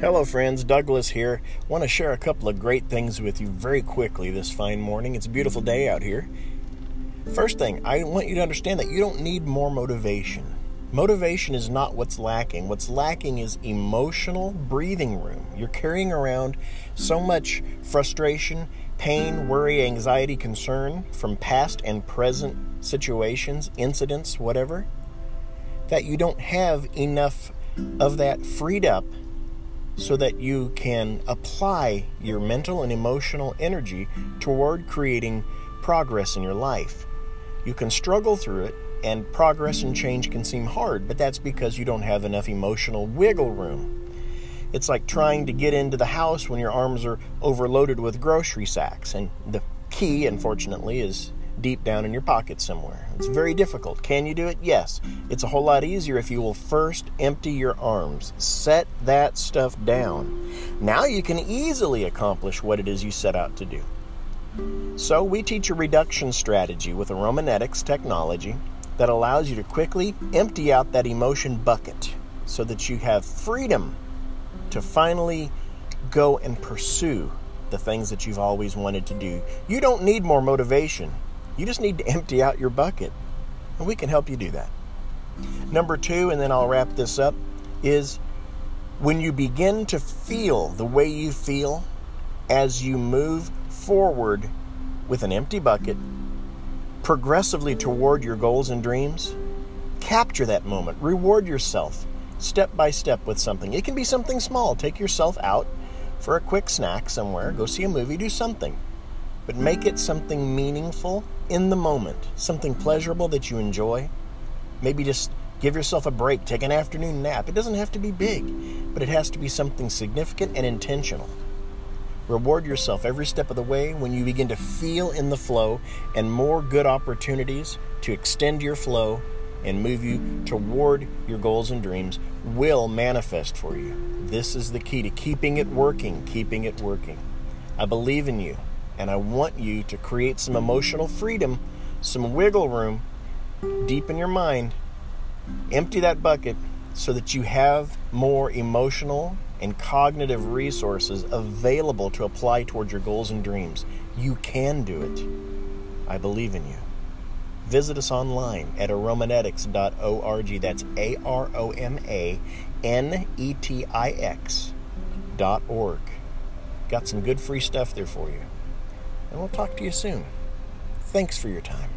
Hello, friends. Douglas here. Want to share a couple of great things with you very quickly this fine morning. It's a beautiful day out here. First thing, I want you to understand that you don't need more motivation. Motivation is not what's lacking. What's lacking is emotional breathing room. You're carrying around so much frustration, pain, worry, anxiety, concern from past and present situations, incidents, whatever, that you don't have enough of that freed up so that you can apply your mental and emotional energy toward creating progress in your life. You can struggle through it, and progress and change can seem hard, but that's because you don't have enough emotional wiggle room. It's like trying to get into the house when your arms are overloaded with grocery sacks, and the key, unfortunately, is deep down in your pocket somewhere. It's very difficult. Can you do it? Yes. It's a whole lot easier if you will first empty your arms. Set that stuff down. Now you can easily accomplish what it is you set out to do. So, we teach a reduction strategy with Aromanetix technology that allows you to quickly empty out that emotion bucket so that you have freedom to finally go and pursue the things that you've always wanted to do. You don't need more motivation. You just need to empty out your bucket, and we can help you do that. Number two, and then I'll wrap this up, is when you begin to feel the way you feel as you move forward with an empty bucket, progressively toward your goals and dreams, capture that moment. Reward yourself step by step with something. It can be something small. Take yourself out for a quick snack somewhere, go see a movie, do something but make it something meaningful in the moment, something pleasurable that you enjoy. Maybe just give yourself a break, take an afternoon nap. It doesn't have to be big, but it has to be something significant and intentional. Reward yourself every step of the way when you begin to feel in the flow, and more good opportunities to extend your flow and move you toward your goals and dreams will manifest for you. This is the key to keeping it working, keeping it working. I believe in you. And I want you to create some emotional freedom, some wiggle room deep in your mind. Empty that bucket so that you have more emotional and cognitive resources available to apply towards your goals and dreams. You can do it. I believe in you. Visit us online at aromanetix.org. That's A R O M A N E T I X dot org. Got some good free stuff there for you and we'll talk to you soon. Thanks for your time.